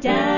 down.